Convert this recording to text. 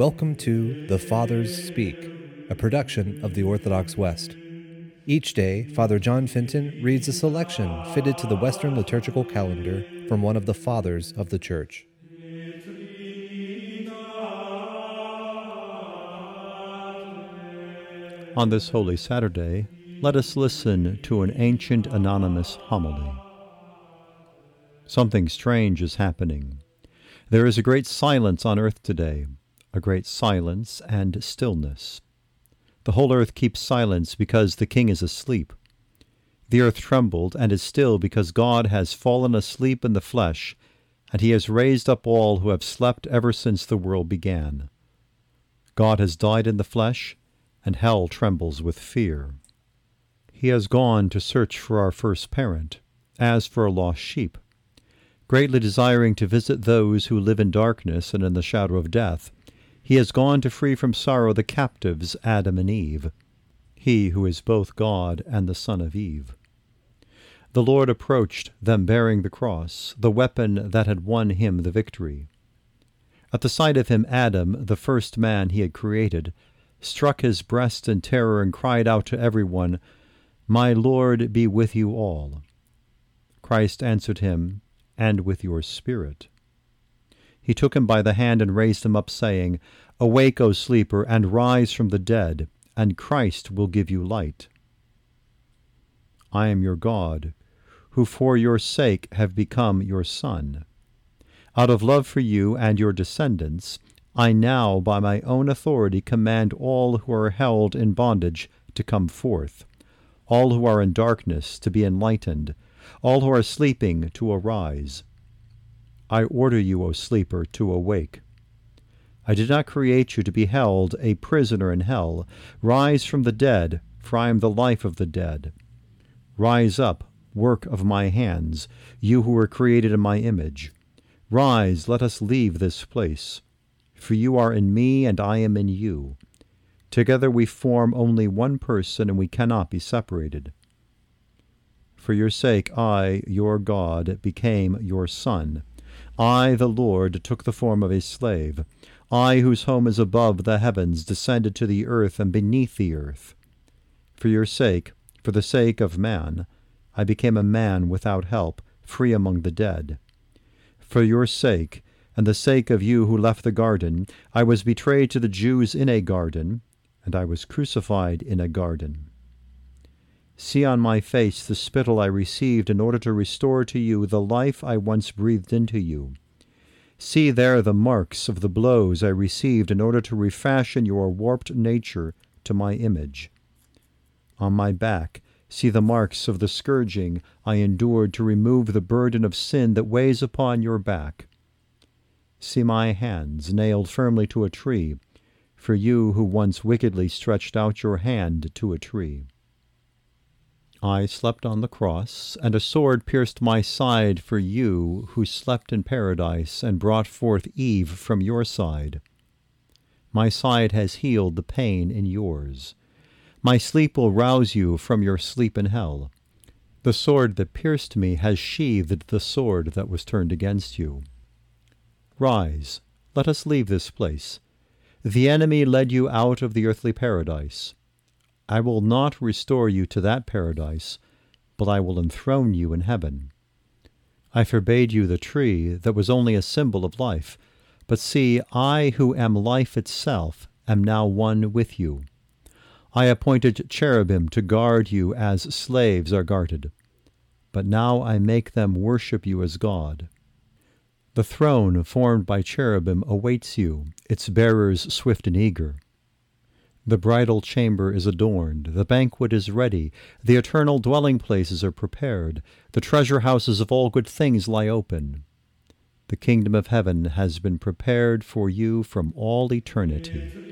Welcome to The Fathers Speak, a production of the Orthodox West. Each day, Father John Fenton reads a selection fitted to the Western liturgical calendar from one of the Fathers of the Church. On this Holy Saturday, let us listen to an ancient anonymous homily. Something strange is happening. There is a great silence on earth today, a great silence and stillness. The whole earth keeps silence because the king is asleep. The earth trembled and is still because God has fallen asleep in the flesh, and he has raised up all who have slept ever since the world began. God has died in the flesh, and hell trembles with fear. He has gone to search for our first parent, as for a lost sheep. Greatly desiring to visit those who live in darkness and in the shadow of death, he has gone to free from sorrow the captives, Adam and Eve, he who is both God and the Son of Eve. The Lord approached, them bearing the cross, the weapon that had won him the victory. At the sight of him, Adam, the first man he had created, struck his breast in terror and cried out to everyone, My Lord be with you all. Christ answered him, And with your spirit. He took him by the hand and raised him up, saying, Awake, O sleeper, and rise from the dead, and Christ will give you light. I am your God, who for your sake have become your Son. Out of love for you and your descendants, I now by my own authority command all who are held in bondage to come forth, all who are in darkness to be enlightened, all who are sleeping to arise. I order you, O sleeper, to awake. I did not create you to be held a prisoner in hell. Rise from the dead, for I am the life of the dead. Rise up, work of my hands, you who were created in my image. Rise, let us leave this place. For you are in me, and I am in you. Together we form only one person, and we cannot be separated. For your sake, I, your God, became your Son. I, the Lord, took the form of a slave. I, whose home is above the heavens, descended to the earth and beneath the earth. For your sake, for the sake of man, I became a man without help, free among the dead. For your sake, and the sake of you who left the garden, I was betrayed to the Jews in a garden, and I was crucified in a garden. See on my face the spittle I received in order to restore to you the life I once breathed into you. See there the marks of the blows I received in order to refashion your warped nature to my image. On my back, see the marks of the scourging I endured to remove the burden of sin that weighs upon your back. See my hands nailed firmly to a tree, for you who once wickedly stretched out your hand to a tree. I slept on the cross, and a sword pierced my side for you who slept in paradise and brought forth Eve from your side. My side has healed the pain in yours. My sleep will rouse you from your sleep in hell. The sword that pierced me has sheathed the sword that was turned against you. Rise, let us leave this place. The enemy led you out of the earthly paradise. I will not restore you to that paradise, but I will enthrone you in heaven. I forbade you the tree that was only a symbol of life, but see, I who am life itself am now one with you. I appointed cherubim to guard you as slaves are guarded, but now I make them worship you as God. The throne formed by cherubim awaits you, its bearers swift and eager. The bridal chamber is adorned, the banquet is ready, the eternal dwelling places are prepared, the treasure houses of all good things lie open. The kingdom of heaven has been prepared for you from all eternity.